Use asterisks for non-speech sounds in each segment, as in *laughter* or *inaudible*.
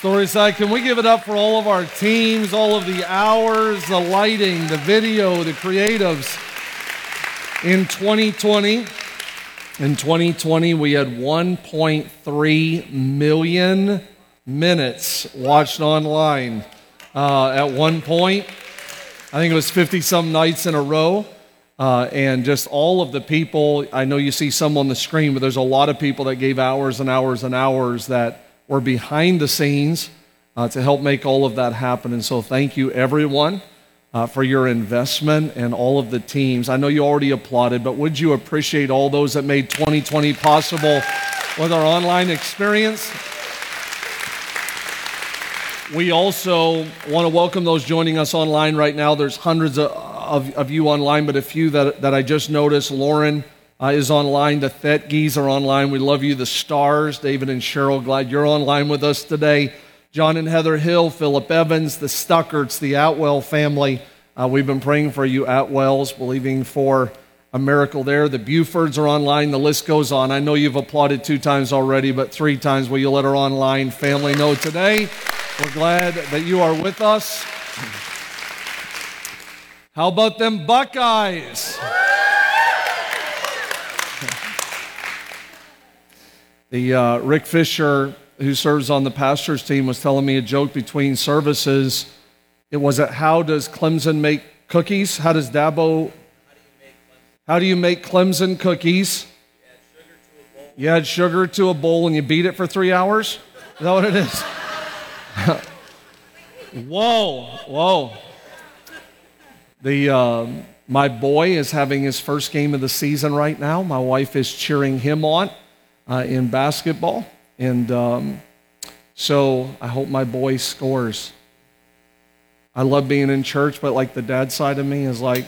Storyside, can we give it up for all of our teams, all of the hours, the lighting, the video, the creatives? In 2020, in 2020, we had 1.3 million minutes watched online. Uh, at one point, I think it was 50 some nights in a row. Uh, and just all of the people, I know you see some on the screen, but there's a lot of people that gave hours and hours and hours that were behind the scenes uh, to help make all of that happen. And so, thank you, everyone, uh, for your investment and all of the teams. I know you already applauded, but would you appreciate all those that made 2020 possible with our online experience? We also want to welcome those joining us online right now. There's hundreds of, of, of you online, but a few that, that I just noticed. Lauren uh, is online. The Thetgees are online. We love you. The Stars, David and Cheryl, glad you're online with us today. John and Heather Hill, Philip Evans, the Stuckerts, the Atwell family. Uh, we've been praying for you, Atwells, believing for a miracle there. The Bufords are online. The list goes on. I know you've applauded two times already, but three times will you let our online family know today? We're glad that you are with us. How about them Buckeyes? The uh, Rick Fisher, who serves on the pastors team, was telling me a joke between services. It was at how does Clemson make cookies? How does Dabo? How do you make Clemson cookies? You add sugar to a bowl and you beat it for three hours. Is that what it is? *laughs* whoa, whoa. The, um, my boy is having his first game of the season right now. My wife is cheering him on uh, in basketball. And um, so I hope my boy scores. I love being in church, but like the dad side of me is like,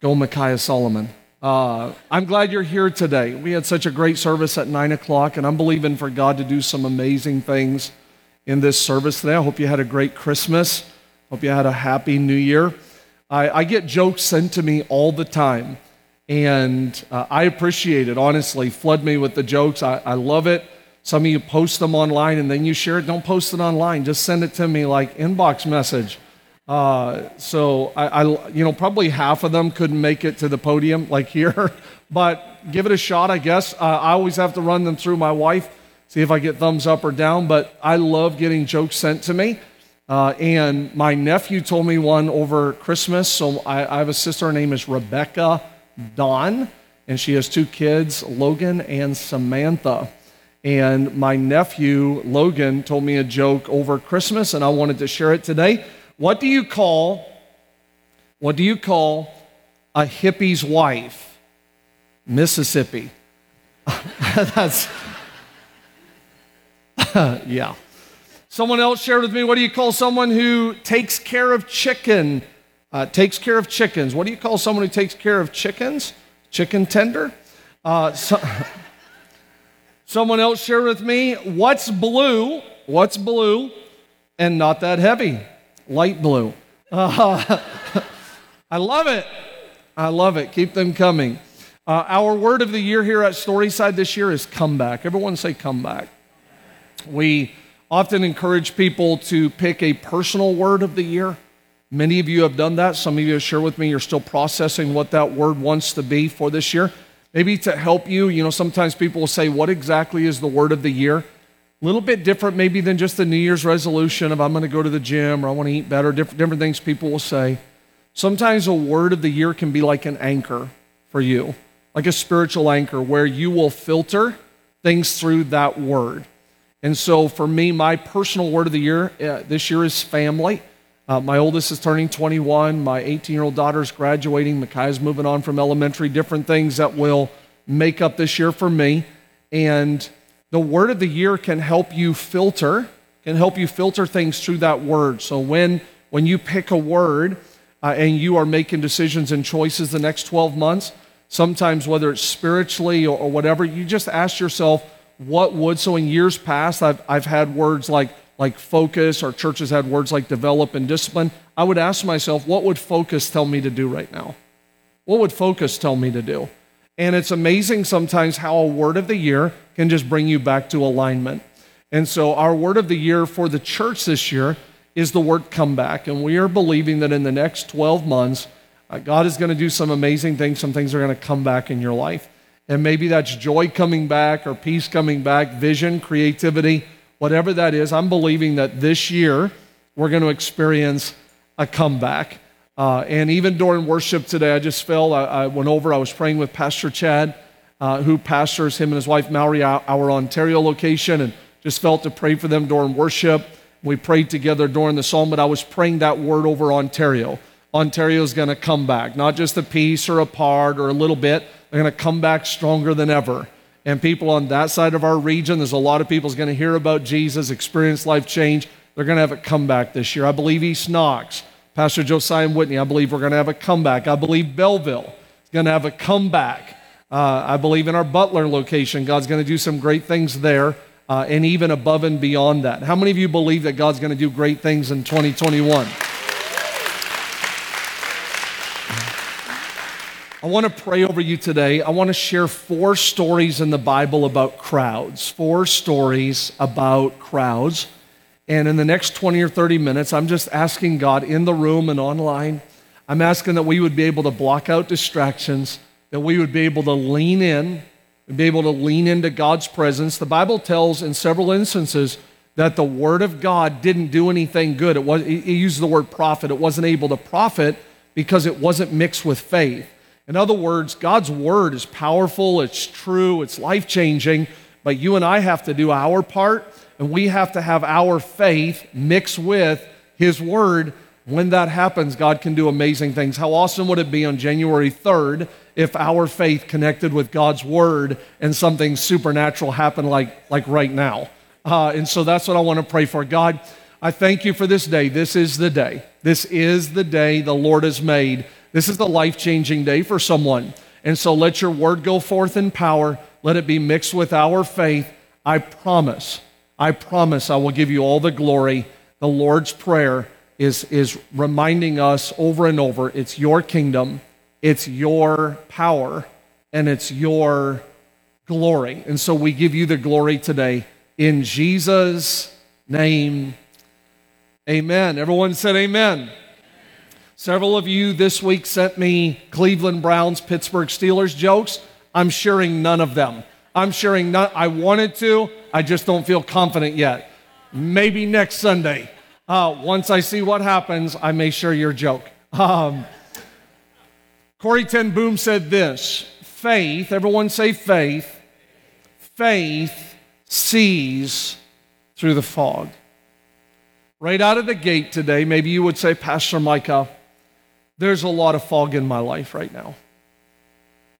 go Micaiah Solomon. Uh, I'm glad you're here today. We had such a great service at 9 o'clock, and I'm believing for God to do some amazing things in this service today. I hope you had a great Christmas. Hope you had a happy new year. I, I get jokes sent to me all the time, and uh, I appreciate it, honestly. Flood me with the jokes. I, I love it. Some of you post them online and then you share it. Don't post it online. Just send it to me like inbox message. Uh, so I, I, you know, probably half of them couldn't make it to the podium like here, *laughs* but give it a shot, I guess. Uh, I always have to run them through my wife see if I get thumbs up or down. But I love getting jokes sent to me. Uh, and my nephew told me one over Christmas. So I, I have a sister, her name is Rebecca Dawn, and she has two kids, Logan and Samantha. And my nephew, Logan, told me a joke over Christmas, and I wanted to share it today. What do you call, what do you call a hippie's wife? Mississippi. *laughs* That's, *laughs* yeah. Someone else shared with me, what do you call someone who takes care of chicken? Uh, takes care of chickens. What do you call someone who takes care of chickens? Chicken tender? Uh, so, *laughs* someone else shared with me, what's blue? What's blue and not that heavy? Light blue. Uh, *laughs* I love it. I love it. Keep them coming. Uh, our word of the year here at Storyside this year is comeback. Everyone say comeback. We often encourage people to pick a personal word of the year. Many of you have done that. Some of you have shared with me you're still processing what that word wants to be for this year. Maybe to help you, you know, sometimes people will say, What exactly is the word of the year? A little bit different, maybe, than just the New Year's resolution of I'm going to go to the gym or I want to eat better, different, different things people will say. Sometimes a word of the year can be like an anchor for you, like a spiritual anchor where you will filter things through that word. And so for me, my personal word of the year uh, this year is family. Uh, my oldest is turning 21. My 18 year old daughter is graduating. Micaiah's moving on from elementary, different things that will make up this year for me. And the word of the year can help you filter, can help you filter things through that word. So when, when you pick a word uh, and you are making decisions and choices the next 12 months, sometimes whether it's spiritually or, or whatever, you just ask yourself, what would so in years past I've, I've had words like like focus or churches had words like develop and discipline i would ask myself what would focus tell me to do right now what would focus tell me to do and it's amazing sometimes how a word of the year can just bring you back to alignment And so, our word of the year for the church this year is the word comeback. And we are believing that in the next 12 months, uh, God is going to do some amazing things. Some things are going to come back in your life. And maybe that's joy coming back or peace coming back, vision, creativity, whatever that is. I'm believing that this year we're going to experience a comeback. Uh, and even during worship today, I just felt, I, I went over, I was praying with Pastor Chad, uh, who pastors him and his wife Mallory, our, our Ontario location, and just felt to pray for them during worship. We prayed together during the psalm, but I was praying that word over Ontario. Ontario is going to come back, not just a piece or a part or a little bit, they're going to come back stronger than ever. And people on that side of our region, there's a lot of people going to hear about Jesus, experience life change. They're going to have a comeback this year. I believe East Knox, Pastor Josiah Whitney, I believe we're going to have a comeback. I believe Bellville is going to have a comeback. Uh, I believe in our Butler location, God's going to do some great things there uh, and even above and beyond that. How many of you believe that God's going to do great things in 2021? I want to pray over you today. I want to share four stories in the Bible about crowds. Four stories about crowds. And in the next 20 or 30 minutes, I'm just asking God in the room and online, I'm asking that we would be able to block out distractions, that we would be able to lean in, be able to lean into God's presence. The Bible tells in several instances that the Word of God didn't do anything good. It, was, it uses the word prophet, It wasn't able to profit because it wasn't mixed with faith. In other words, God's word is powerful, it's true, it's life changing, but you and I have to do our part, and we have to have our faith mixed with His word. When that happens, God can do amazing things. How awesome would it be on January 3rd if our faith connected with God's word and something supernatural happened like, like right now? Uh, and so that's what I want to pray for. God, I thank you for this day. This is the day. This is the day the Lord has made. This is the life changing day for someone. And so let your word go forth in power. Let it be mixed with our faith. I promise, I promise I will give you all the glory. The Lord's Prayer is, is reminding us over and over it's your kingdom, it's your power, and it's your glory. And so we give you the glory today. In Jesus' name, amen. Everyone said amen. Several of you this week sent me Cleveland Browns, Pittsburgh Steelers jokes. I'm sharing none of them. I'm sharing none. I wanted to, I just don't feel confident yet. Maybe next Sunday. Uh, once I see what happens, I may share your joke. Um, Corrie ten Boom said this faith, everyone say faith, faith sees through the fog. Right out of the gate today, maybe you would say, Pastor Micah, there's a lot of fog in my life right now.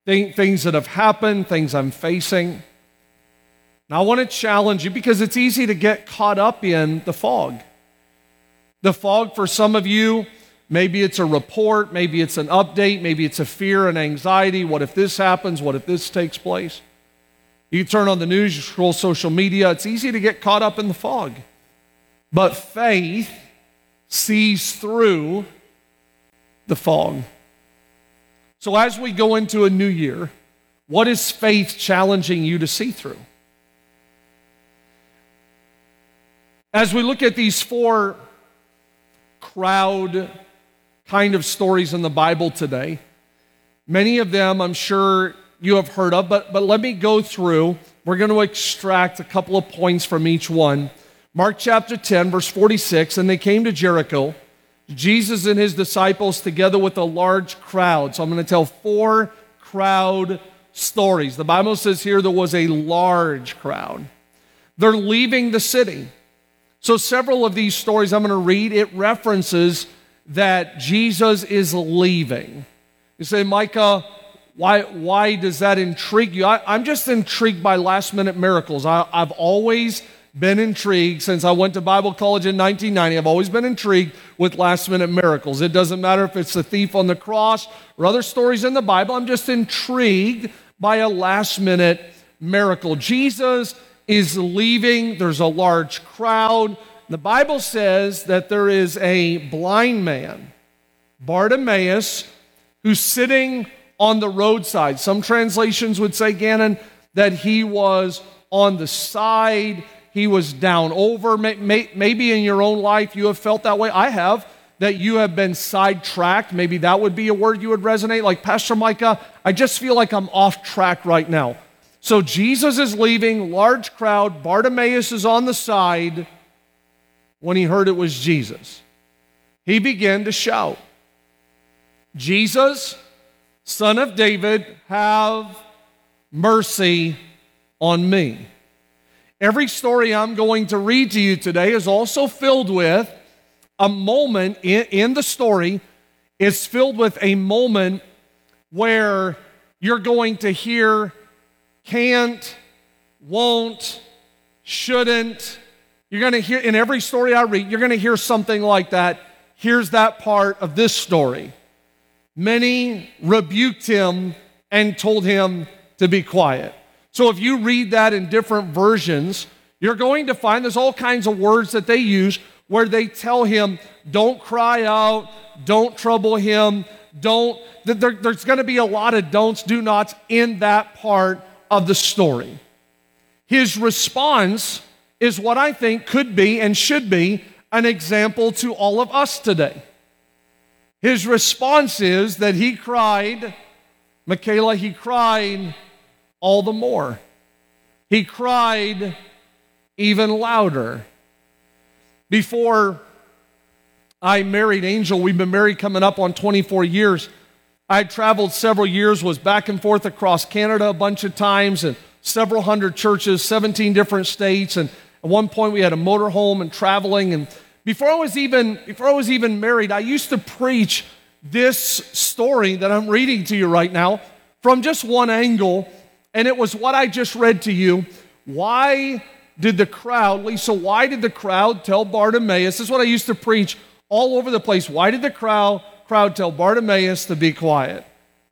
Things that have happened, things I'm facing. Now, I want to challenge you because it's easy to get caught up in the fog. The fog for some of you, maybe it's a report, maybe it's an update, maybe it's a fear and anxiety. What if this happens? What if this takes place? You turn on the news, you scroll social media, it's easy to get caught up in the fog. But faith sees through the fog. So, as we go into a new year, what is faith challenging you to see through? As we look at these four crowd kind of stories in the Bible today, many of them I'm sure you have heard of, but, but let me go through. We're going to extract a couple of points from each one. Mark chapter 10, verse 46 And they came to Jericho. Jesus and his disciples together with a large crowd. So I'm going to tell four crowd stories. The Bible says here there was a large crowd. They're leaving the city. So several of these stories I'm going to read, it references that Jesus is leaving. You say, Micah, why, why does that intrigue you? I, am just intrigued by last minute miracles. I, I've always been intrigued since I went to Bible college in 1990. I've always been intrigued with last minute miracles. It doesn't matter if it's the thief on the cross or other stories in the Bible. I'm just intrigued by a last minute miracle. Jesus is leaving, there's a large crowd. The Bible says that there is a blind man, Bartimaeus, who's sitting on the roadside. Some translations would say, Gannon, that he was on the side he was down over. Maybe in your own life you have felt that way. I have, that you have been sidetracked. Maybe that would be a word you would resonate. Like, Pastor Micah, I just feel like I'm off track right now. So Jesus is leaving, large crowd. Bartimaeus is on the side when he heard it was Jesus. He began to shout, Jesus, son of David, have mercy on me. Every story I'm going to read to you today is also filled with a moment in, in the story, is filled with a moment where you're going to hear can't, won't, shouldn't. You're going to hear, in every story I read, you're going to hear something like that. Here's that part of this story. Many rebuked him and told him to be quiet. So if you read that in different versions, you're going to find there's all kinds of words that they use where they tell him, don't cry out, don't trouble him, don't. There, there's going to be a lot of don'ts, do nots in that part of the story. His response is what I think could be and should be an example to all of us today. His response is that he cried, Michaela, he cried all the more. He cried even louder. Before I married Angel, we've been married coming up on 24 years. I traveled several years, was back and forth across Canada a bunch of times, and several hundred churches, 17 different states. And at one point, we had a motorhome and traveling. And before I was even before I was even married, I used to preach this story that I'm reading to you right now from just one angle and it was what I just read to you. Why did the crowd, Lisa, why did the crowd tell Bartimaeus? This is what I used to preach all over the place. Why did the crowd, crowd tell Bartimaeus to be quiet?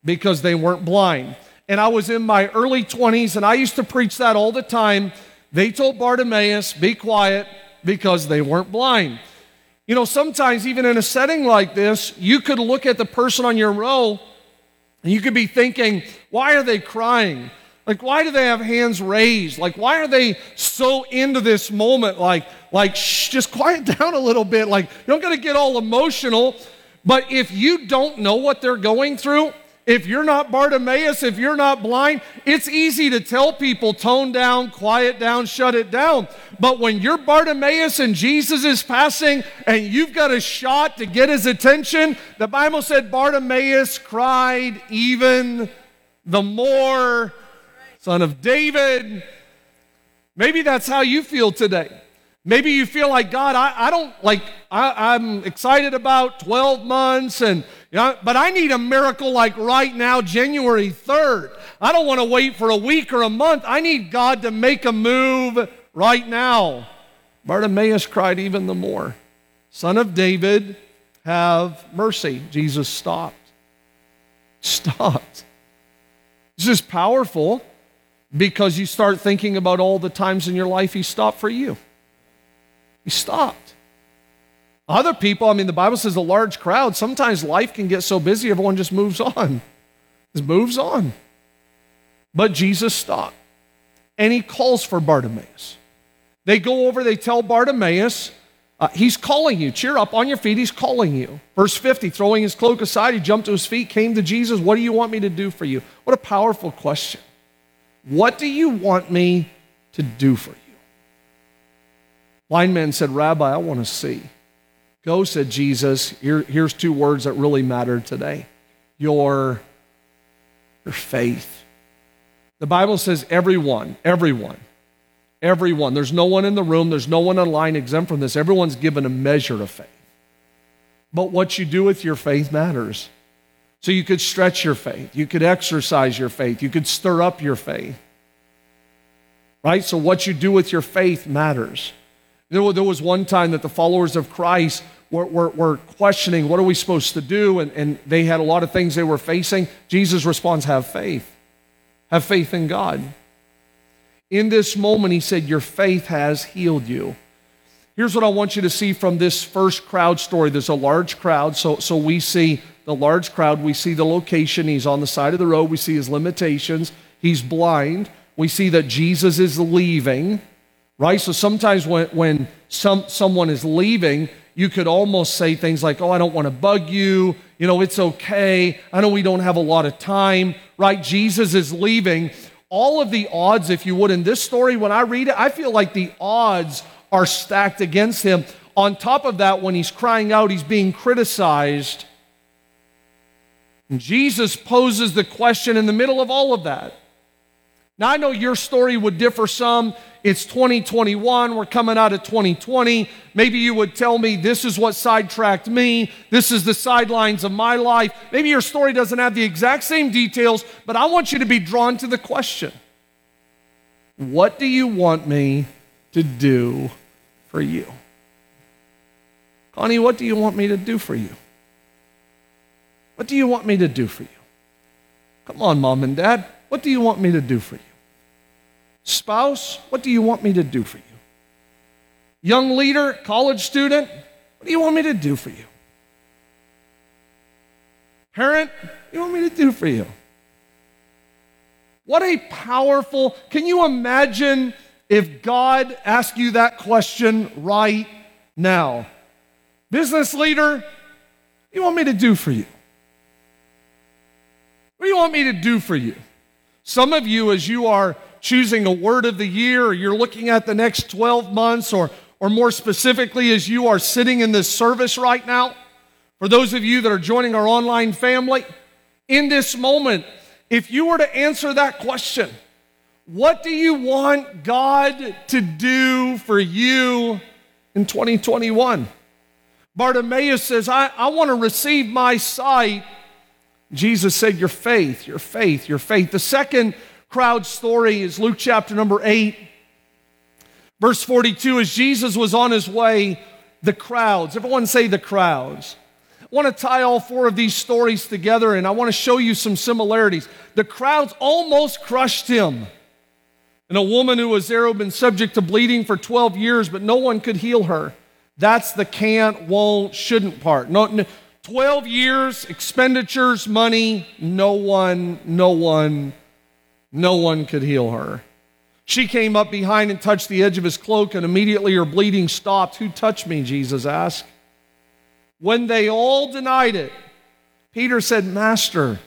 Because they weren't blind. And I was in my early 20s and I used to preach that all the time. They told Bartimaeus, be quiet because they weren't blind. You know, sometimes even in a setting like this, you could look at the person on your row and you could be thinking, why are they crying? Like, why do they have hands raised? Like, why are they so into this moment? Like, like, shh, just quiet *laughs* down a little bit. Like, you don't got to get all emotional. But if you don't know what they're going through, if you're not Bartimaeus, if you're not blind, it's easy to tell people tone down, quiet down, shut it down. But when you're Bartimaeus and Jesus is passing and you've got a shot to get his attention, the Bible said Bartimaeus cried even the more son of David. Maybe that's how you feel today. Maybe you feel like, God, I, I don't like, I, I'm excited about 12 months and, you know, but I need a miracle like right now, January 3rd. I don't want to wait for a week or a month. I need God to make a move right now. Bartimaeus cried even the more, Son of David, have mercy. Jesus stopped. Stopped. This is powerful because you start thinking about all the times in your life he stopped for you. He stopped. Other people, I mean, the Bible says a large crowd, sometimes life can get so busy, everyone just moves on. *laughs* Just moves on. But Jesus stopped. And he calls for Bartimaeus. They go over, they tell Bartimaeus, uh, he's calling you. Cheer up on your feet. He's calling you. Verse 50, throwing his cloak aside, he jumped to his feet, came to Jesus. What do you want me to do for you? What a powerful question. What do you want me to do for you? Blind man said, Rabbi, I want to see. Go, said Jesus. Here, here's two words that really matter today your, your faith. The Bible says everyone, everyone, everyone. There's no one in the room, there's no one online exempt from this. Everyone's given a measure of faith. But what you do with your faith matters. So you could stretch your faith, you could exercise your faith, you could stir up your faith. Right? So what you do with your faith matters. There was one time that the followers of Christ were, were, were questioning what are we supposed to do, and, and they had a lot of things they were facing. Jesus responds, Have faith. Have faith in God. In this moment, he said, Your faith has healed you. Here's what I want you to see from this first crowd story. There's a large crowd, so, so we see the large crowd, we see the location, he's on the side of the road, we see his limitations, he's blind, we see that Jesus is leaving. right? So sometimes when, when some, someone is leaving, you could almost say things like, Oh, I don't want to bug you. You know, it's okay. I know we don't have a lot of time, right? Jesus is leaving. All of the odds, if you would, in this story, when I read it, I feel like the odds are stacked against him. On top of that, when he's crying out, he's being criticized. And Jesus poses the question in the middle of all of that. Now, I know your story would differ some. It's 2021, we're coming out of 2020. Maybe you would tell me this is what sidetracked me, this is the sidelines of my life. Maybe your story doesn't have the exact same details, but I want you to be drawn to the question What do you want me to do for you? Connie, what do you want me to do for you? What do you want me to do for you? Come on, mom and dad. What do you want me to do for you? Spouse, what do you want me to do for you? Young leader, college student, what do you want me to do for you? Parent, what do you want me to do for you? What a powerful, can you imagine if God asked you that question right now? Business leader, what do you want me to do for you? What do you want me to do for you? Some of you, as you are choosing a word of the year, or you're looking at the next 12 months, or, or more specifically, as you are sitting in this service right now, for those of you that are joining our online family, in this moment, if you were to answer that question, what do you want God to do for you in 2021? Bartimaeus says, I, I want to receive my sight. Jesus said, Your faith, your faith, your faith. The second crowd story is Luke chapter number 8, verse 42. As Jesus was on his way, the crowds, everyone say the crowds. I want to tie all four of these stories together and I want to show you some similarities. The crowds almost crushed him. And a woman who was there who had been subject to bleeding for 12 years, but no one could heal her. That's the can't, won't, shouldn't part. No, no, 12 years, expenditures, money, no one, no one no one could heal her. She came up behind and touched the edge of his cloak, and immediately her bleeding stopped. Who touched me? Jesus asked. When they all denied it, Peter said, Master,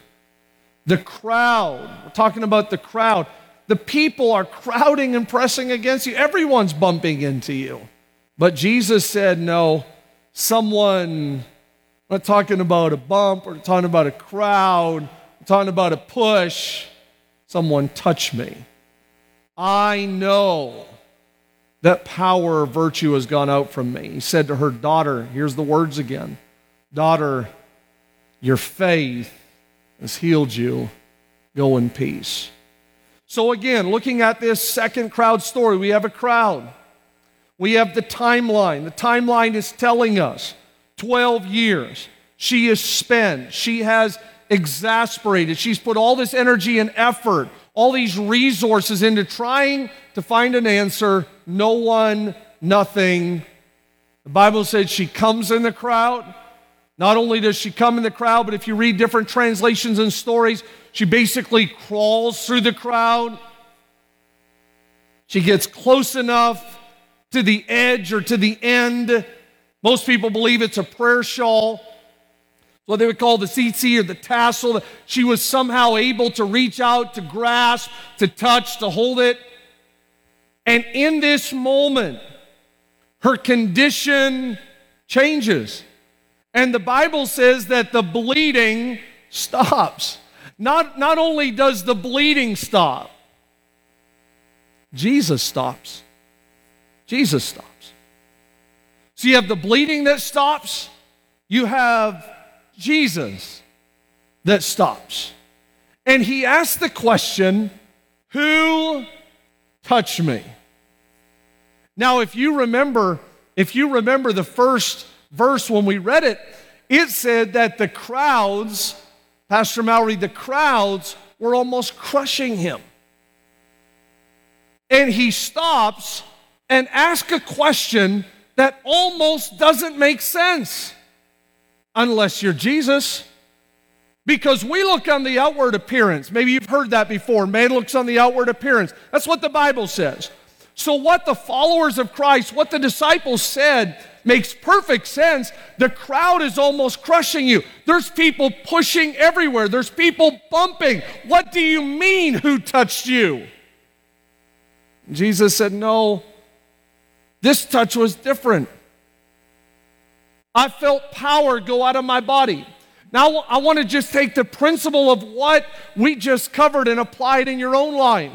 the crowd, we're talking about the crowd, the people are crowding and pressing against you. Everyone's bumping into you. But Jesus said, No, someone, I'm not talking about a bump, we're talking about a crowd, we're talking about a push someone touch me. I know that power of virtue has gone out from me. He said to her daughter, here's the words again Daughter, your faith has healed you. Go in peace. So, again, looking at this second crowd story, we have a crowd. We have the timeline. The timeline is telling us 12 years. She is spent. She has exasperated. She's put all this energy and effort, all these resources into trying to find an answer. No one, nothing. The Bible said she comes in the crowd. Not only does she come in the crowd, but if you read different translations and stories, she basically crawls through the crowd. She gets close enough to the edge or to the end. Most people believe it's a prayer shawl what they would call the tsitsi or the tassel. She was somehow able to reach out, to grasp, to touch, to hold it. And in this moment, her condition changes. And the Bible says that the bleeding stops. Not, not only does the bleeding stop, Jesus stops. Jesus stops. So you have the bleeding that stops, you have Jesus that stops. And he asks the question, Who touched me? Now, if you remember, if you remember the first verse when we read it, it said that the crowds, Pastor Mallory, the crowds were almost crushing him. And he stops and asks a question that almost doesn't make sense unless you're Jesus. Because we look on the outward appearance. Maybe you've heard that before. Man looks on the outward appearance. That's what the Bible says. So, what the followers of Christ, what the disciples said, makes perfect sense. The crowd is almost crushing you. There's people pushing everywhere, there's people bumping. What do you mean, who touched you? Jesus said, No, this touch was different. I felt power go out of my body. Now, I want to just take the principle of what we just covered and apply it in your own life.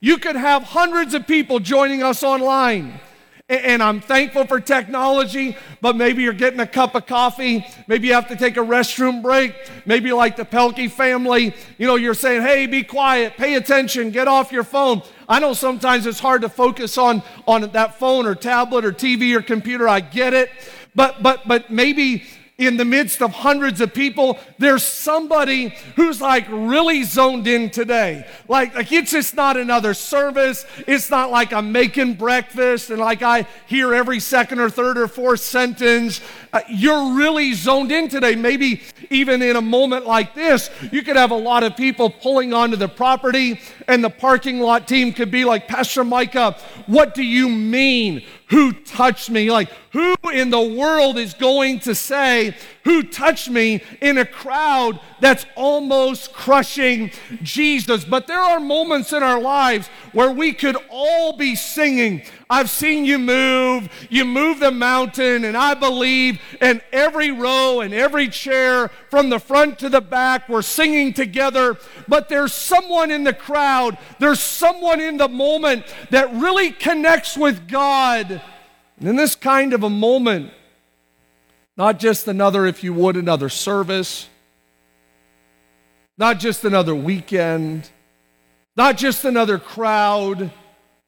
You could have hundreds of people joining us online. And I'm thankful for technology, but maybe you're getting a cup of coffee. Maybe you have to take a restroom break. Maybe like the Pelkey family, you know, you're saying, hey, be quiet, pay attention, get off your phone. I know sometimes it's hard to focus on, on that phone or tablet or TV or computer. I get it. But, but, but maybe in the midst of hundreds of people, there's somebody who's like really zoned in today. Like, like it's just not another service. It's not like I'm making breakfast and like I hear every second or third or fourth sentence. Uh, you're really zoned in today. Maybe even in a moment like this, you could have a lot of people pulling onto the property, and the parking lot team could be like, Pastor Micah, what do you mean? Who touched me? Like, who in the world is going to say, Who touched me in a crowd that's almost crushing Jesus? But there are moments in our lives where we could all be singing, I've seen you move. You move the mountain, and I believe in every row and every chair from the front to the back, we're singing together. But there's someone in the crowd, there's someone in the moment that really connects with God. And in this kind of a moment, not just another, if you would, another service, not just another weekend, not just another crowd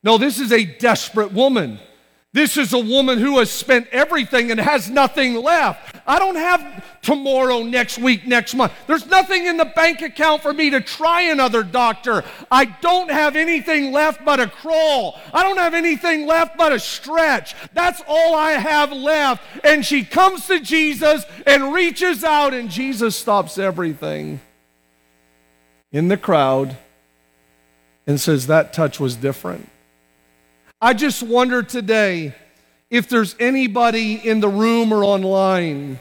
no, this is a desperate woman. This is a woman who has spent everything and has nothing left. I don't have tomorrow, next week, next month. There's nothing in the bank account for me to try another doctor. I don't have anything left but a crawl. I don't have anything left but a stretch. That's all I have left. And she comes to Jesus and reaches out, and Jesus stops everything in the crowd and says, That touch was different. I just wonder today if there's anybody in the room or online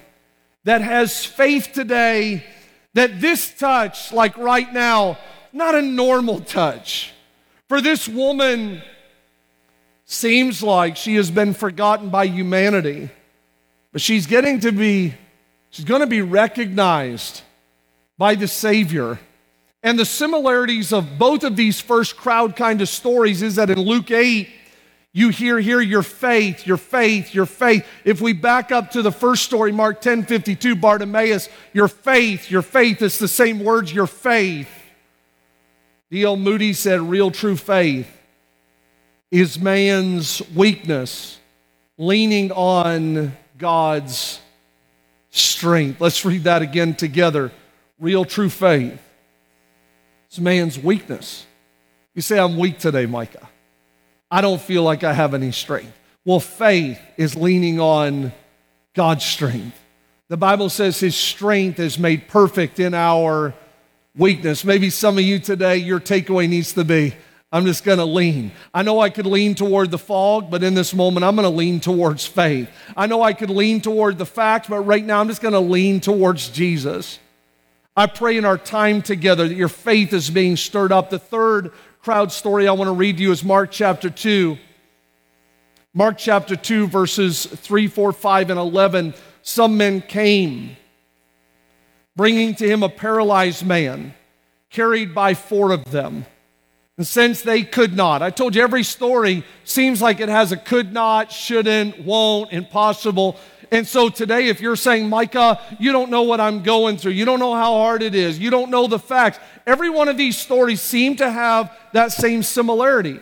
that has faith today that this touch, like right now, not a normal touch. For this woman, seems like she has been forgotten by humanity, but she's getting to be, she's going to be recognized by the Savior. And the similarities of both of these first crowd kind of stories is that in Luke 8, you hear here your faith, your faith, your faith. If we back up to the first story, Mark 10 52, Bartimaeus, your faith, your faith, it's the same words, your faith. D.L. Moody said, real true faith is man's weakness, leaning on God's strength. Let's read that again together. Real true faith is man's weakness. You say, I'm weak today, Micah. I don't feel like I have any strength. Well, faith is leaning on God's strength. The Bible says his strength is made perfect in our weakness. Maybe some of you today, your takeaway needs to be I'm just going to lean. I know I could lean toward the fog, but in this moment, I'm going to lean towards faith. I know I could lean toward the facts, but right now, I'm just going to lean towards Jesus. I pray in our time together that your faith is being stirred up. The third crowd story I want to read to you is Mark chapter 2. Mark chapter 2, verses 3, 4, 5, and 11. Some men came, bringing to him a paralyzed man, carried by four of them. And since they could not, I told you every story seems like it has a could not, shouldn't, won't, impossible. And so today, if you're saying, Micah, you don't know what I'm going through, you don't know how hard it is, you don't know the facts, every one of these stories seem to have that same similarity.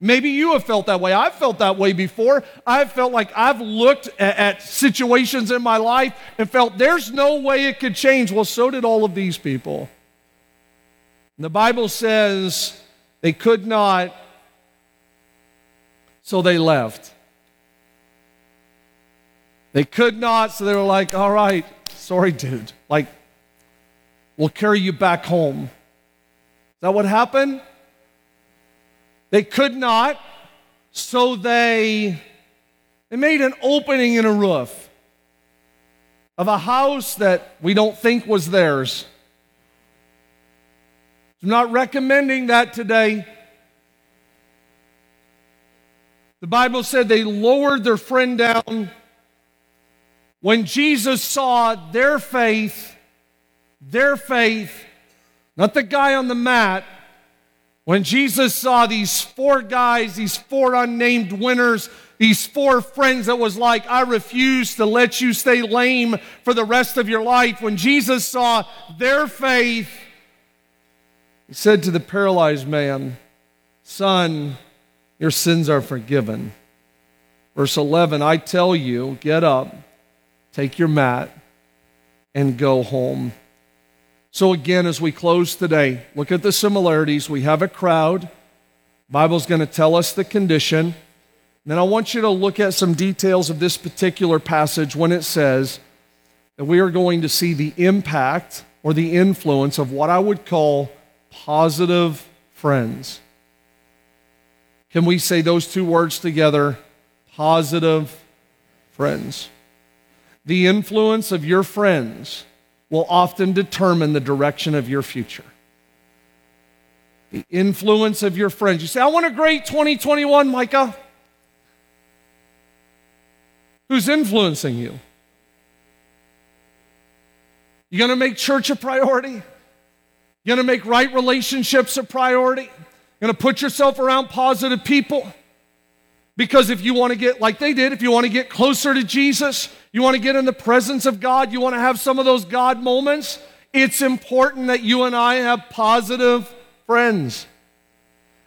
Maybe you have felt that way. I've felt that way before. I've felt like I've looked at, at, situations in my life and felt there's no way it could change. Well, so did all of these people. And the Bible says they could not, so they left. They could not, so they were like, all right, sorry, dude. Like, we'll carry you back home. Is that what happened? They could not, So they, they made an opening in a roof of a house that we don't think was theirs. I'm not recommending that today. The Bible said they lowered their friend down. When Jesus saw their faith, their faith, not the guy on the mat, when Jesus saw these four guys, these four unnamed winners, these four friends that was like, I refuse to let you stay lame for the rest of your life, when Jesus saw their faith, he said to the paralyzed man, Son, your sins are forgiven. Verse 11 I tell you, get up, take your mat, and go home. So, again, as we close today, look at the similarities. We have a crowd. Bible's going to tell us the condition. Then I want you to look at some details of this particular passage when it says that we are going to see the impact or the influence of what I would call positive friends. Can we say those two words together? Positive friends. The influence of your friends will often determine the direction of your future. The influence of your friends. You say, I want a great 2021, Micah. Who's influencing you? You gonna make church a priority? You gonna make right relationships a priority? You're going to put yourself around positive people. Because if you want to get, like they did, if you want to get closer to Jesus, you want to get in the presence of God, you want to have some of those God moments, it's important that you and I have positive friends.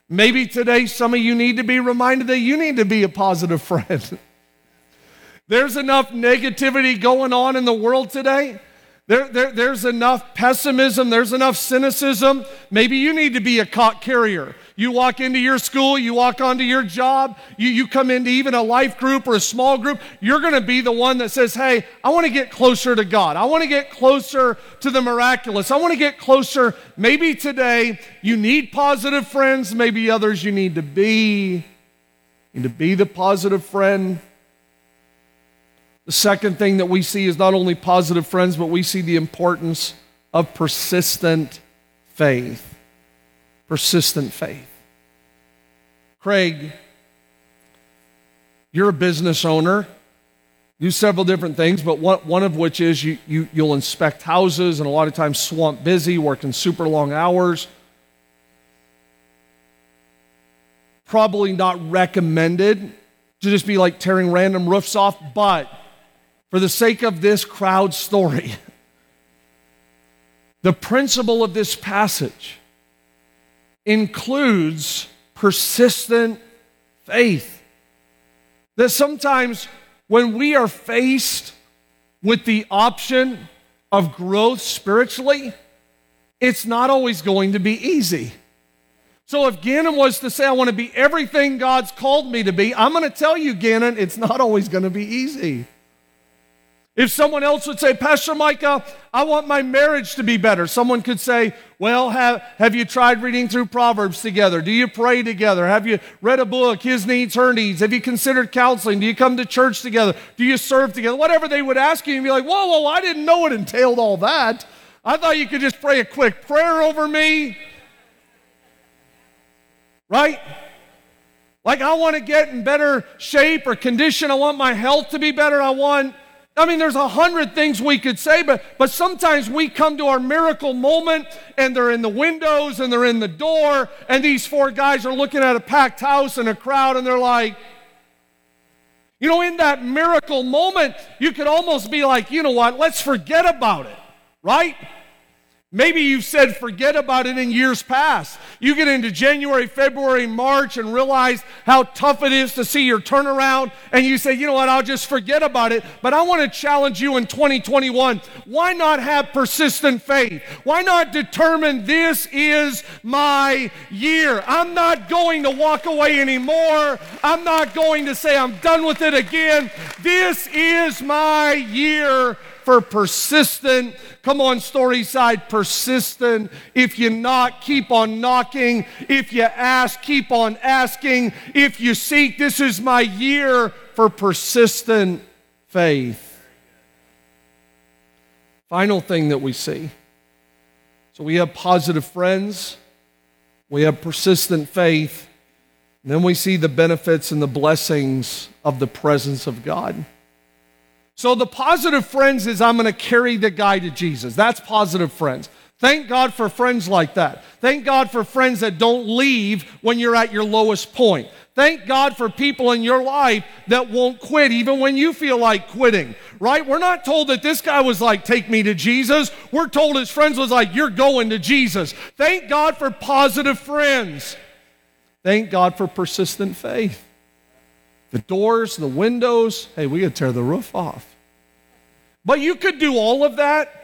Maybe today some of you need to be reminded that you need to be a positive *laughs* friend. There's enough negativity going on in the world today there, there, there's enough pessimism, there's enough cynicism. Maybe you need to be a cock carrier. You walk into your school, you walk onto your job, you, you come into even a life group or a small group, you're going to be the one that says, Hey, I want to get closer to God. I want to get closer to the miraculous. I want to get closer. Maybe today you need positive friends, maybe others you need to be. You need to be the positive friend. The second thing that we see is not only positive friends, but we see the importance of persistent faith. Persistent faith. Craig, you're a business owner. You Do several different things, but one, one of which is you, you, you'll inspect houses and a lot of times swamp busy, working super long hours. Probably not recommended to just be like tearing random roofs off, but for the sake of this crowd story. *laughs* The principle of this passage includes persistent faith. That sometimes when we are faced with the option of growth spiritually, it's not always going to be easy. So if Gannon was to say, I want to be everything God's called me to be, I'm going to tell you, Gannon, it's not always going to be easy. If someone else would say, Pastor Micah, I want my marriage to be better, someone could say, Well, have, have you tried reading through Proverbs together? Do you pray together? Have you read a book, His Needs, Her Needs? Have you considered counseling? Do you come to church together? Do you serve together? Whatever they would ask you, and be like, Whoa, whoa, I didn't know it entailed all that. I thought you could just pray a quick prayer over me. Right? Like, I want to get in better shape or condition. I want my health to be better. I want I mean, there's a hundred things we could say, but, but sometimes we come to our miracle moment and they're in the windows and they're in the door, and these four guys are looking at a packed house and a crowd, and they're like, you know, in that miracle moment, you could almost be like, you know what, let's forget about it, right? Maybe you've said forget about it in years past. You get into January, February, March and realize how tough it is to see your turnaround, and you say, you know what, I'll just forget about it. But I want to challenge you in 2021 why not have persistent faith? Why not determine this is my year? I'm not going to walk away anymore. I'm not going to say I'm done with it again. This is my year for persistent. Come on, story side, persistent. If you knock, keep on knocking. If you ask, keep on asking. If you seek, this is my year for persistent faith. Final thing that we see. So we have positive friends, we have persistent faith, and then we see the benefits and the blessings of the presence of God. So the positive friends is I'm going to carry the guy to Jesus. That's positive friends. Thank God for friends like that. Thank God for friends that don't leave when you're at your lowest point. Thank God for people in your life that won't quit even when you feel like quitting, right? We're not told that this guy was like, take me to Jesus. We're told his friends was like, you're going to Jesus. Thank God for positive friends. Thank God for persistent faith. The doors, the windows, hey, we could tear the roof off. But you could do all of that.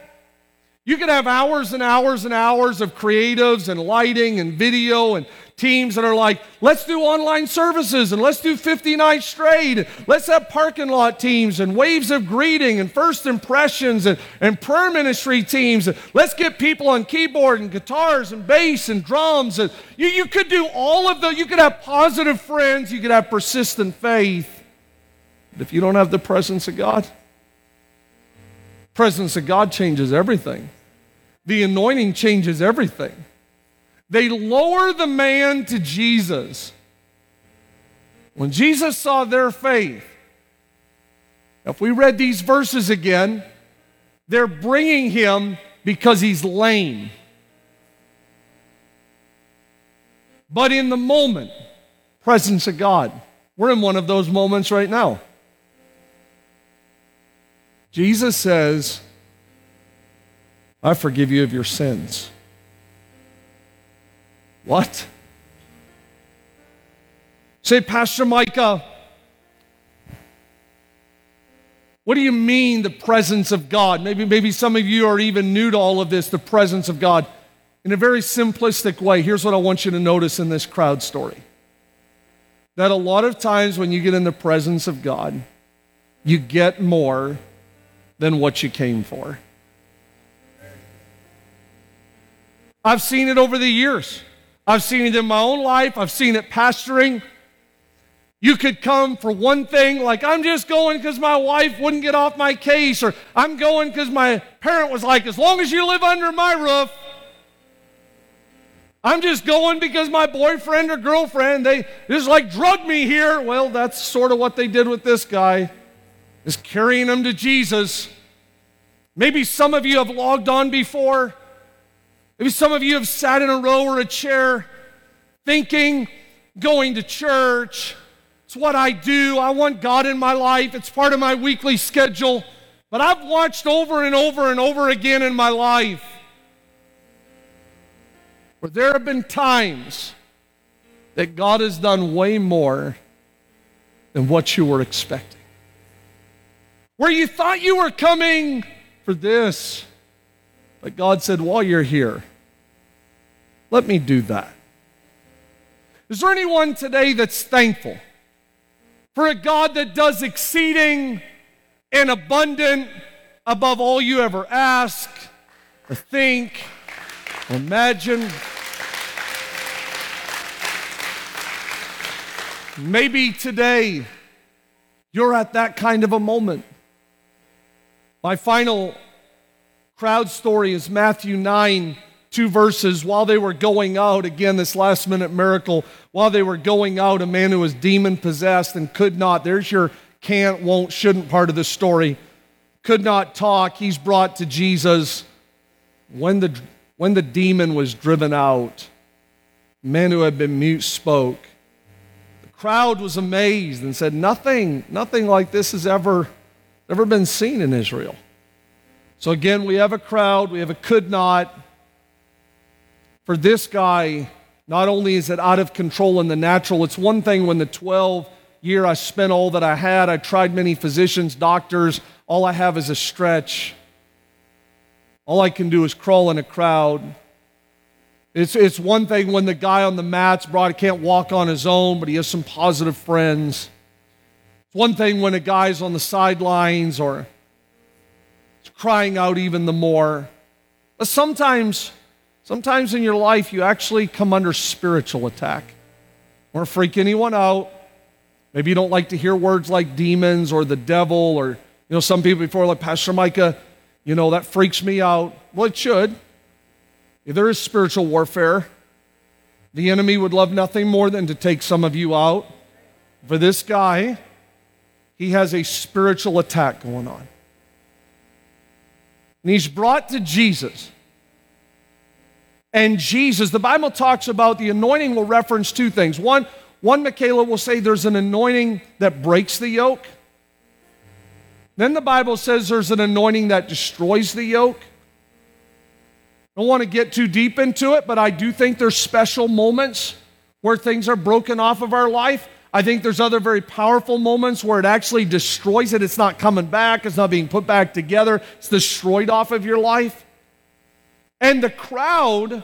You could have hours and hours and hours of creatives and lighting and video and teams that are like, let's do online services and let's do 50 nights straight. Let's have parking lot teams and waves of greeting and first impressions and, and prayer ministry teams. Let's get people on keyboard and guitars and bass and drums. And you, you could do all of those. You could have positive friends. You could have persistent faith. But if you don't have the presence of God, presence of God changes everything. The anointing changes everything. They lower the man to Jesus. When Jesus saw their faith, if we read these verses again, they're bringing him because he's lame. But in the moment, presence of God. We're in one of those moments right now. Jesus says, I forgive you of your sins. What? Say, Pastor Micah, what do you mean the presence of God? Maybe, maybe some of you are even new to all of this, the presence of God. In a very simplistic way, here's what I want you to notice in this crowd story that a lot of times when you get in the presence of God, you get more than what you came for. I've seen it over the years. I've seen it in my own life, I've seen it pastoring. You could come for one thing, like I'm just going because my wife wouldn't get off my case, or I'm going because my parent was like, as long as you live under my roof. I'm just going because my boyfriend or girlfriend, they just like drug me here. Well, that's sort of what they did with this guy, is carrying him to Jesus. Maybe some of you have logged on before Maybe some of you have sat in a row or a chair thinking, going to church, it's what I do. I want God in my life, it's part of my weekly schedule. But I've watched over and over and over again in my life where there have been times that God has done way more than what you were expecting. Where you thought you were coming for this but God said, while you're here, let me do that. Is there anyone today that's thankful for a God that does exceeding and abundant above all you ever ask or think or imagine? Maybe today you're at that kind of a moment. My final crowd story is Matthew 9, two verses. While they were going out, again, this last minute miracle, while they were going out, a man who was demon possessed and could not, there's your can't, won't, shouldn't part of the story, could not talk. He's brought to Jesus. When the, when the demon was driven out, men who had been mute spoke. The crowd was amazed and said, Nothing, nothing like this has ever, ever been seen in Israel. So again, we have a crowd, we have a could not. For this guy, not only is it out of control in the natural, it's one thing when the 12 year I spent all that I had, I tried many physicians, doctors, all I have is a stretch. All I can do is crawl in a crowd. It's, it's one thing when the guy on the mat's brought, can't walk on his own, but he has some positive friends. It's one thing when a guy's on the sidelines or crying out even the more. But sometimes, sometimes in your life, you actually come under spiritual attack. To freak anyone out. Maybe you don't like to hear words like demons or the devil, or, you know, some people before, like Pastor Micah, you know, that freaks me out. Well, it should. If there is spiritual warfare. The enemy would love nothing more than to take some of you out. For this guy, he has a spiritual attack going on. And he's brought to Jesus. And Jesus, the Bible talks about the anointing will reference two things. One, one Michaela will say there's an anointing that breaks the yoke. Then the Bible says there's an anointing that destroys the yoke. I don't want to get too deep into it, but I do think there's special moments where things are broken off of our life. I think there's other very powerful moments where it actually destroys it. It's not coming back, it's not being put back together, it's destroyed off of your life. And the crowd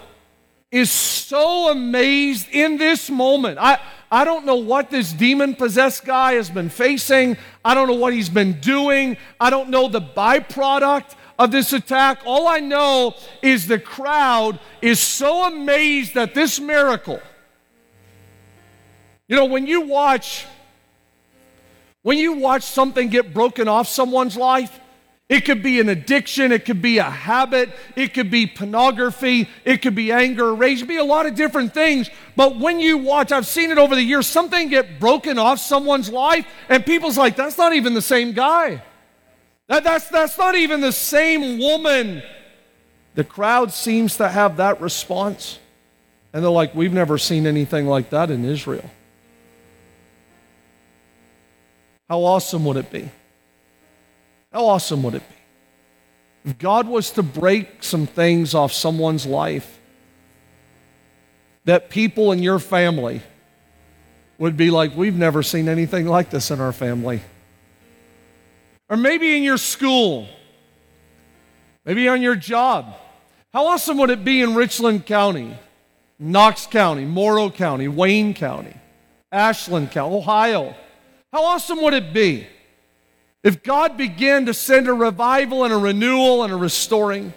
is so amazed in this moment. I, I don't know what this demon possessed guy has been facing. I don't know what he's been doing. I don't know the byproduct of this attack. All I know is the crowd is so amazed at this miracle you know, when you watch when you watch something get broken off someone's life, it could be an addiction, it could be a habit, it could be pornography, it could be anger, rage, it could be a lot of different things. But when you watch, I've seen it over the years, something get broken off someone's life, and people's like, that's not even the same guy. That, that's, that's not even the same woman. The crowd seems to have that response. And they're like, we've never seen anything like that in Israel. How awesome would it be? How awesome would it be? If God was to break some things off someone's life, that people in your family would be like, We've never seen anything like this in our family. Or maybe in your school, maybe on your job. How awesome would it be in Richland County, Knox County, Morrow County, Wayne County, Ashland County, Ohio? How awesome would it be if God began to send a revival and a renewal and a restoring?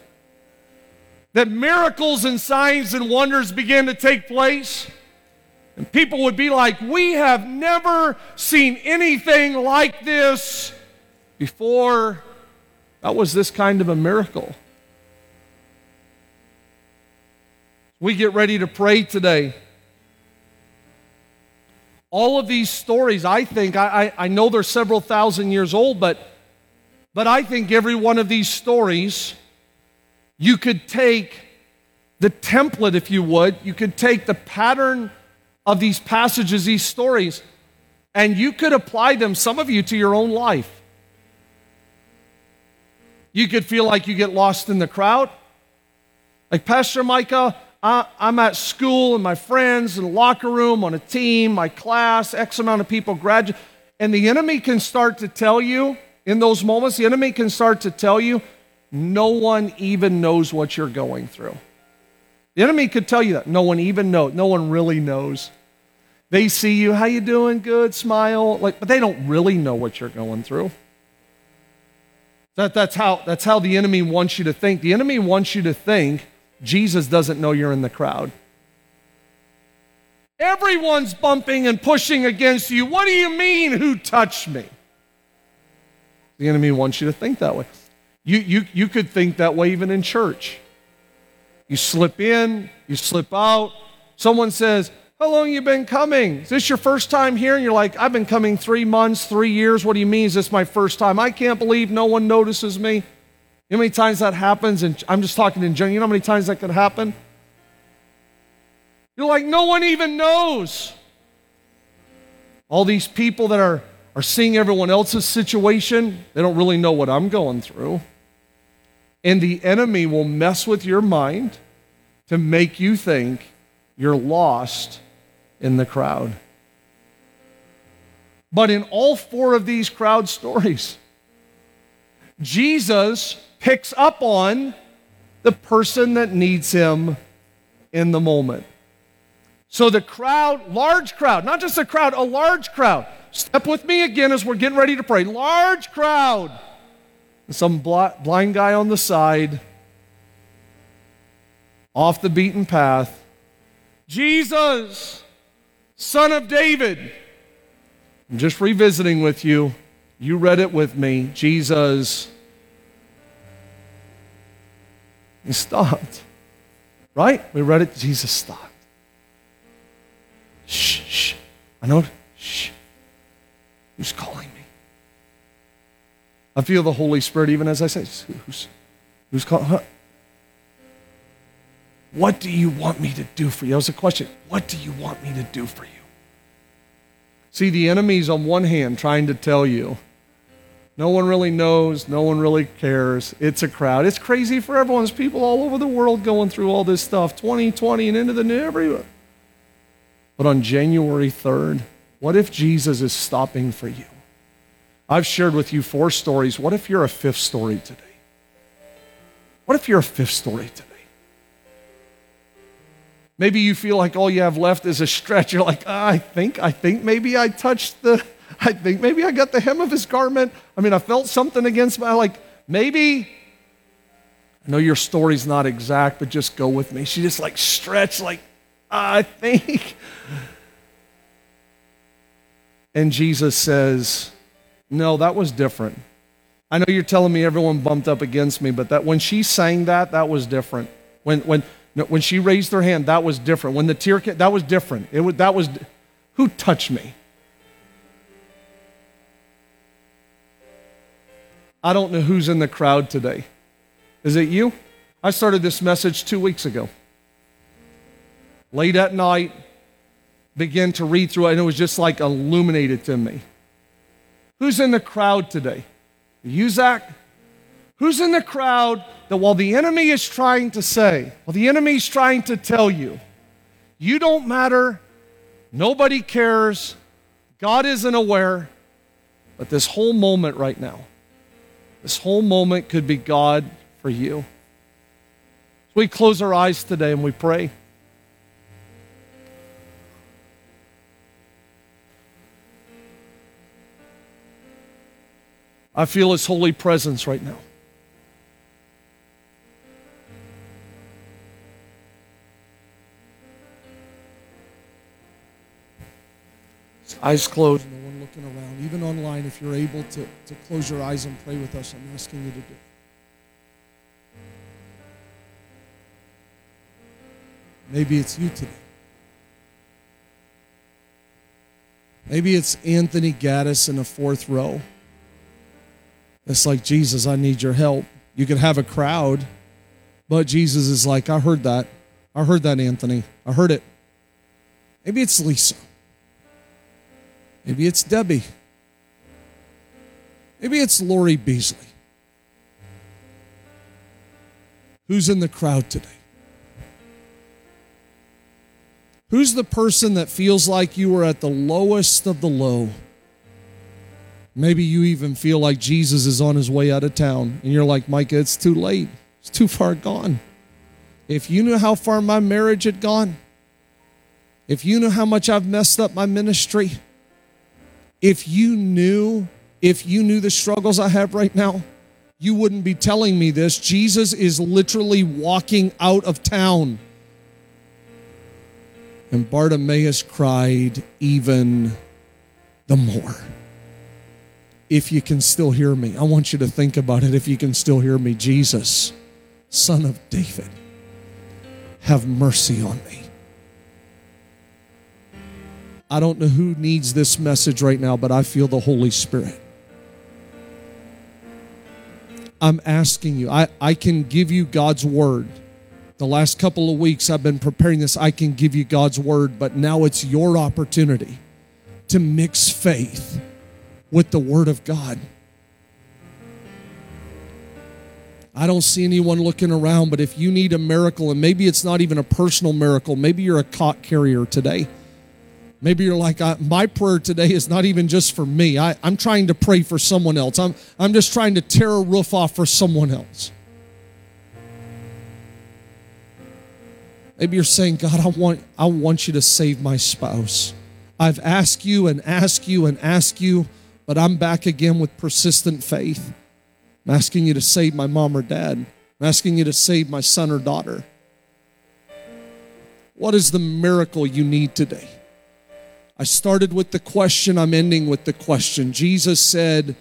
That miracles and signs and wonders began to take place? And people would be like, We have never seen anything like this before. That was this kind of a miracle. We get ready to pray today all of these stories, I think, I, I, I know they're several thousand years old, but, but I think every one of these stories, you could take the template, if you would, you could take the pattern of these passages, these stories, and you could apply them, some of you, to your own life. You could feel like you get lost in the crowd. Like, Pastor Micah, I, am at school and my friends in the locker room on a team, my class, X amount of people graduate. And the enemy can start to tell you in those moments, the enemy can start to tell you, no one even knows what you're going through. The enemy could tell you that. No one even knows. No one really knows. They see you, how you doing? Good, smile. Like, but they don't really know what you're going through. That, that's, how, that's how the enemy wants you to think. The enemy wants you to think Jesus doesn't know you're in the crowd. Everyone's bumping and pushing against you. What do you mean, who touched me? The enemy wants you to think that way. You, you, you could think that way even in church. You slip in, you slip out. Someone says, How long you been coming? Is this your first time here? And you're like, I've been coming three months, three years. What do you mean? Is this my first time? I can't believe no one notices me. You know how many times that happens? And I'm just talking in general. You know how many times that could happen? You're like, no one even knows. All these people that are, are seeing everyone else's situation, they don't really know what I'm going through. And the enemy will mess with your mind to make you think you're lost in the crowd. But in all four of these crowd stories, Jesus picks up on the person that needs him in the moment. So the crowd, large crowd, not just a crowd, a large crowd. Step with me again as we're getting ready to pray. Large crowd some blind guy on the side, off the beaten path. Jesus, son of David. I'm just revisiting with you. You read it with me. Jesus. He stopped. Right? We read it. Jesus stopped. Shh, shh. I know. Shh. Who's calling me? I feel the Holy Spirit even as I say, who's, who's calling? Huh? What do you want me to do for you? That was a question. What do you want me to do for you? See, the enemy's on one hand trying to tell you, no one really knows, no one really cares. It's a crowd. It's crazy for everyone. There's people all over the world going through all this stuff, 2020 and into the new everywhere. But on January 3rd, what if Jesus is stopping for you? I've shared with you four stories. What if you're a fifth story today? What if you're a fifth story today? Maybe you feel like all you have left is a stretch. You're like, ah, I think, I think maybe I touched the, I think maybe I got the hem of his garment. I mean, I felt something against my, like, maybe. I know your story's not exact, but just go with me. She just like stretched, like, I think. And Jesus says, No, that was different. I know you're telling me everyone bumped up against me, but that when she sang that, that was different. When when when she raised her hand, that was different. When the tear came, that was different. It was that was who touched me. I don't know who's in the crowd today. Is it you? I started this message two weeks ago. Late at night, began to read through it, and it was just like illuminated to me. Who's in the crowd today? You, Zach? Who's in the crowd that while the enemy is trying to say, while the enemy is trying to tell you, you don't matter, nobody cares, God isn't aware, but this whole moment right now, this whole moment could be God for you. So we close our eyes today and we pray. I feel His holy presence right now. eyes closed, no one looking around. Even online, if you're able to, to close your eyes and pray with us, I'm asking you to do Maybe it's you today. Maybe it's Anthony Gaddis in the fourth row. It's like, Jesus, I need your help. You could have a crowd, but Jesus is like, I heard that. I heard that, Anthony. I heard it. Maybe it's Lisa. Maybe it's Debbie. Maybe it's Lori Beasley. Who's in the crowd today? Who's the person that feels like you are at the lowest of the low? Maybe you even feel like Jesus is on his way out of town and you're like, Micah, it's too late. It's too far gone. If you knew how far my marriage had gone, if you knew how much I've messed up my ministry, if you knew, if you knew the struggles I have right now, you wouldn't be telling me this. Jesus is literally walking out of town. And Bartimaeus cried even the more if you can still hear me. I want you to think about it if you can still hear me. Jesus, Son of David, have mercy on me. I don't know who needs this message right now, but I feel the Holy Spirit. I'm asking you, I, I can give you God's word. The last couple of weeks I've been preparing this, I can give you God's word, but now it's your opportunity to mix faith with the Word of God. I don't see anyone looking around, but if you need a miracle, and maybe it's not even a personal miracle, maybe you're a cot carrier today. Maybe you're like, my prayer today is not even just for me. I, I'm trying to pray for someone else. I'm, I'm just trying to tear a roof off for someone else. Maybe you're saying, God, I want, I want you to save my spouse. I've asked you and asked you and asked you but I'm back again with persistent faith. I'm asking you to save my mom or dad. I'm asking you to save my son or daughter. What is the miracle you need today? I started with the question, I'm ending with the question. Jesus said,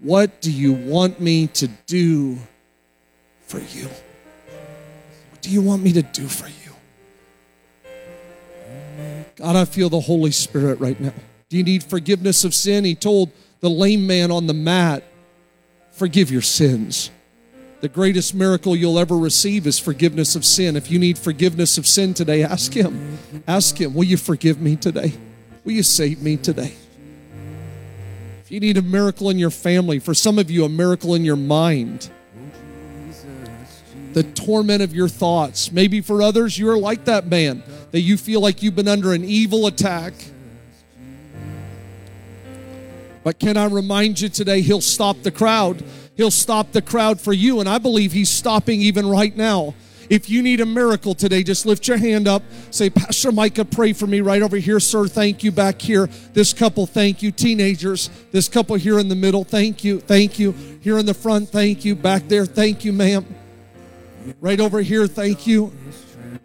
What do you want me to do for you? What do you want me to do for you? God, I feel the Holy Spirit right now. Do you need forgiveness of sin? He told the lame man on the mat, Forgive your sins. The greatest miracle you'll ever receive is forgiveness of sin. If you need forgiveness of sin today, ask Him. Ask Him, Will you forgive me today? Will you save me today? If you need a miracle in your family, for some of you, a miracle in your mind, the torment of your thoughts. Maybe for others, you are like that man, that you feel like you've been under an evil attack. But can I remind you today, He'll stop the crowd. He'll stop the crowd for you. And I believe He's stopping even right now. If you need a miracle today, just lift your hand up. Say, Pastor Micah, pray for me right over here, sir. Thank you. Back here. This couple, thank you. Teenagers, this couple here in the middle, thank you. Thank you. Here in the front, thank you. Back there, thank you, ma'am. Right over here, thank you.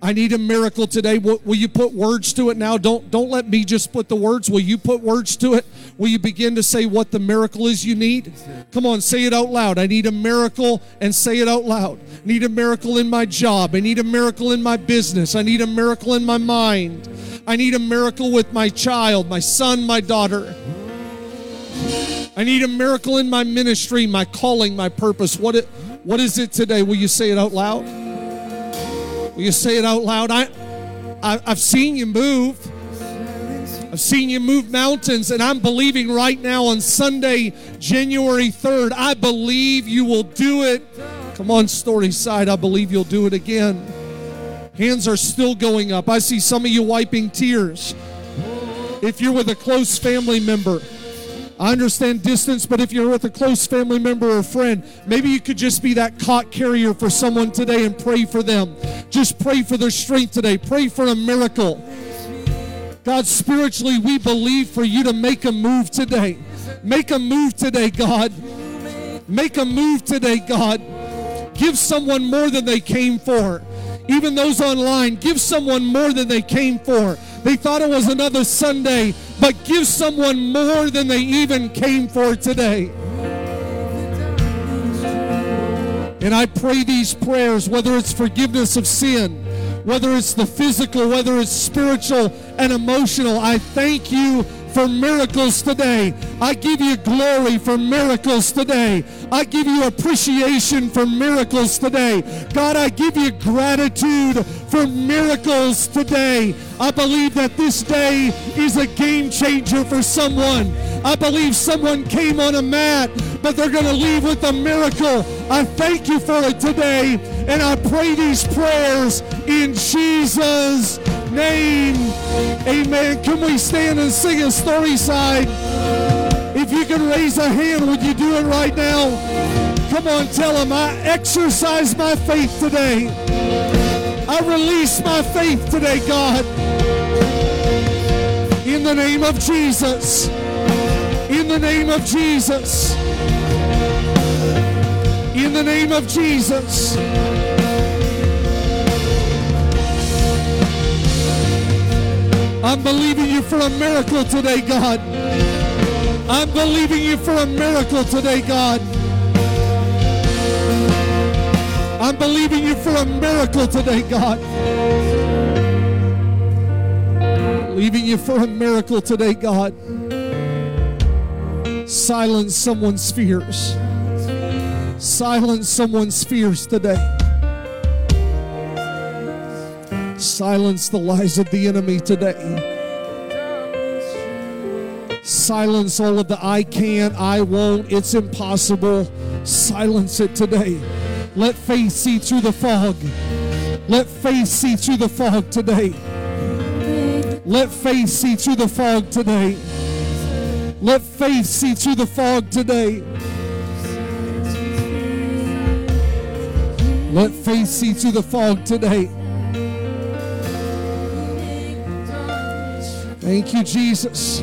I need a miracle today. Will, will, you put words to it now? Don't don't let me just put the words. Will you put words to it? Will you begin to say what the miracle is you need? Come on, say it out loud. I need a miracle and say it out loud. I need a miracle in my job. I need a miracle in my business. I need a miracle in my mind. I need a miracle with my child, my son, my daughter. I need a miracle in my ministry, my calling, my purpose. What it, what is it today? Will you say it out loud? Will you say it out loud? I, I I've seen you move. I've seen you move mountains, and I'm believing right now on Sunday, January 3rd, I believe you will do it. Come on, Story Side, I believe you'll do it again. Hands are still going up. I see some of you wiping tears. If you're with a close family member, I understand distance, but if you're with a close family member or friend, maybe you could just be that cot carrier for someone today and pray for them. Just pray for their strength today. Pray for a miracle. God, spiritually, we believe for you to make a move today. Make a move today, God. Make a move today, God. Give someone more than they came for. Even those online, give someone more than they came for. They thought it was another Sunday, but give someone more than they even came for today. And I pray these prayers, whether it's forgiveness of sin, whether it's the physical, whether it's spiritual and emotional, I thank you for miracles today. I give you glory for miracles today. I give you appreciation for miracles today. God, I give you gratitude for miracles today. I believe that this day is a game changer for someone. I believe someone came on a mat, but they're going to leave with a miracle. I thank you for it today, and I pray these prayers in Jesus' name. Amen. Can we stand and sing a story side? If you can raise a hand, would you do it right now? Come on, tell them I exercise my faith today. I release my faith today, God. In the name of Jesus. In the name of Jesus. In the name of Jesus. I'm believing you for a miracle today, God. I'm believing you for a miracle today, God. I'm believing you for a miracle today, God. Believing you for a miracle today, God. Silence someone's fears. Silence someone's fears today. Silence the lies of the enemy today. Silence all of the I can't, I won't, it's impossible. Silence it today. Let faith see through the fog. Let faith see through the fog today. Let faith see through the fog today. Let faith see through the fog today. Let faith see through the fog today. Thank you, Jesus.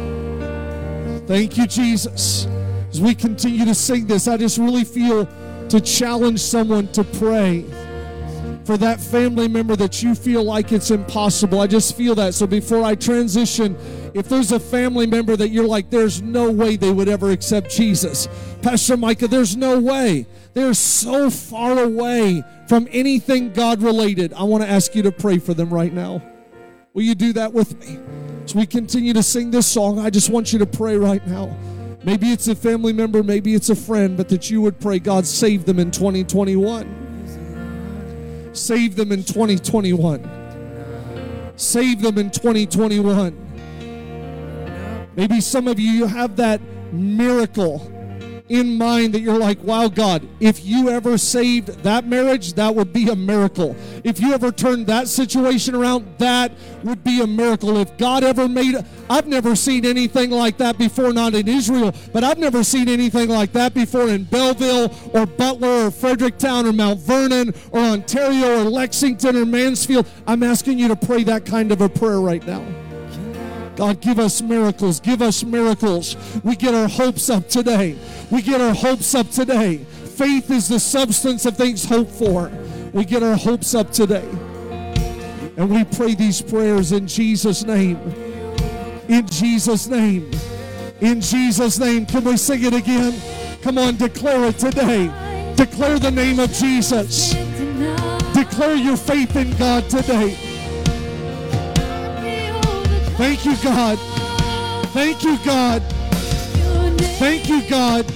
Thank you, Jesus. As we continue to sing this, I just really feel to challenge someone to pray for that family member that you feel like it's impossible. I just feel that. So before I transition, if there's a family member that you're like, there's no way they would ever accept Jesus, Pastor Micah, there's no way. They're so far away from anything God related. I want to ask you to pray for them right now. Will you do that with me? As we continue to sing this song, I just want you to pray right now. Maybe it's a family member, maybe it's a friend, but that you would pray, God, save them in 2021. Save them in 2021. Save them in 2021. Maybe some of you, you have that miracle in mind that you're like, wow, God, if you ever saved that marriage, that would be a miracle. If you ever turned that situation around, that would be a miracle. If God ever made, I've never seen anything like that before, not in Israel, but I've never seen anything like that before in Bellville or Butler or Fredericktown or Mount Vernon or Ontario or Lexington or Mansfield. I'm asking you to pray that kind of a prayer right now. God, give us miracles. Give us miracles. We get our hopes up today. We get our hopes up today. Faith is the substance of things hoped for. We get our hopes up today. And we pray these prayers in Jesus' name. In Jesus' name. In Jesus' name. Can we sing it again? Come on, declare it today. Declare the name of Jesus. Declare your faith in God today. Thank you, God. Thank you, God. Thank you, God.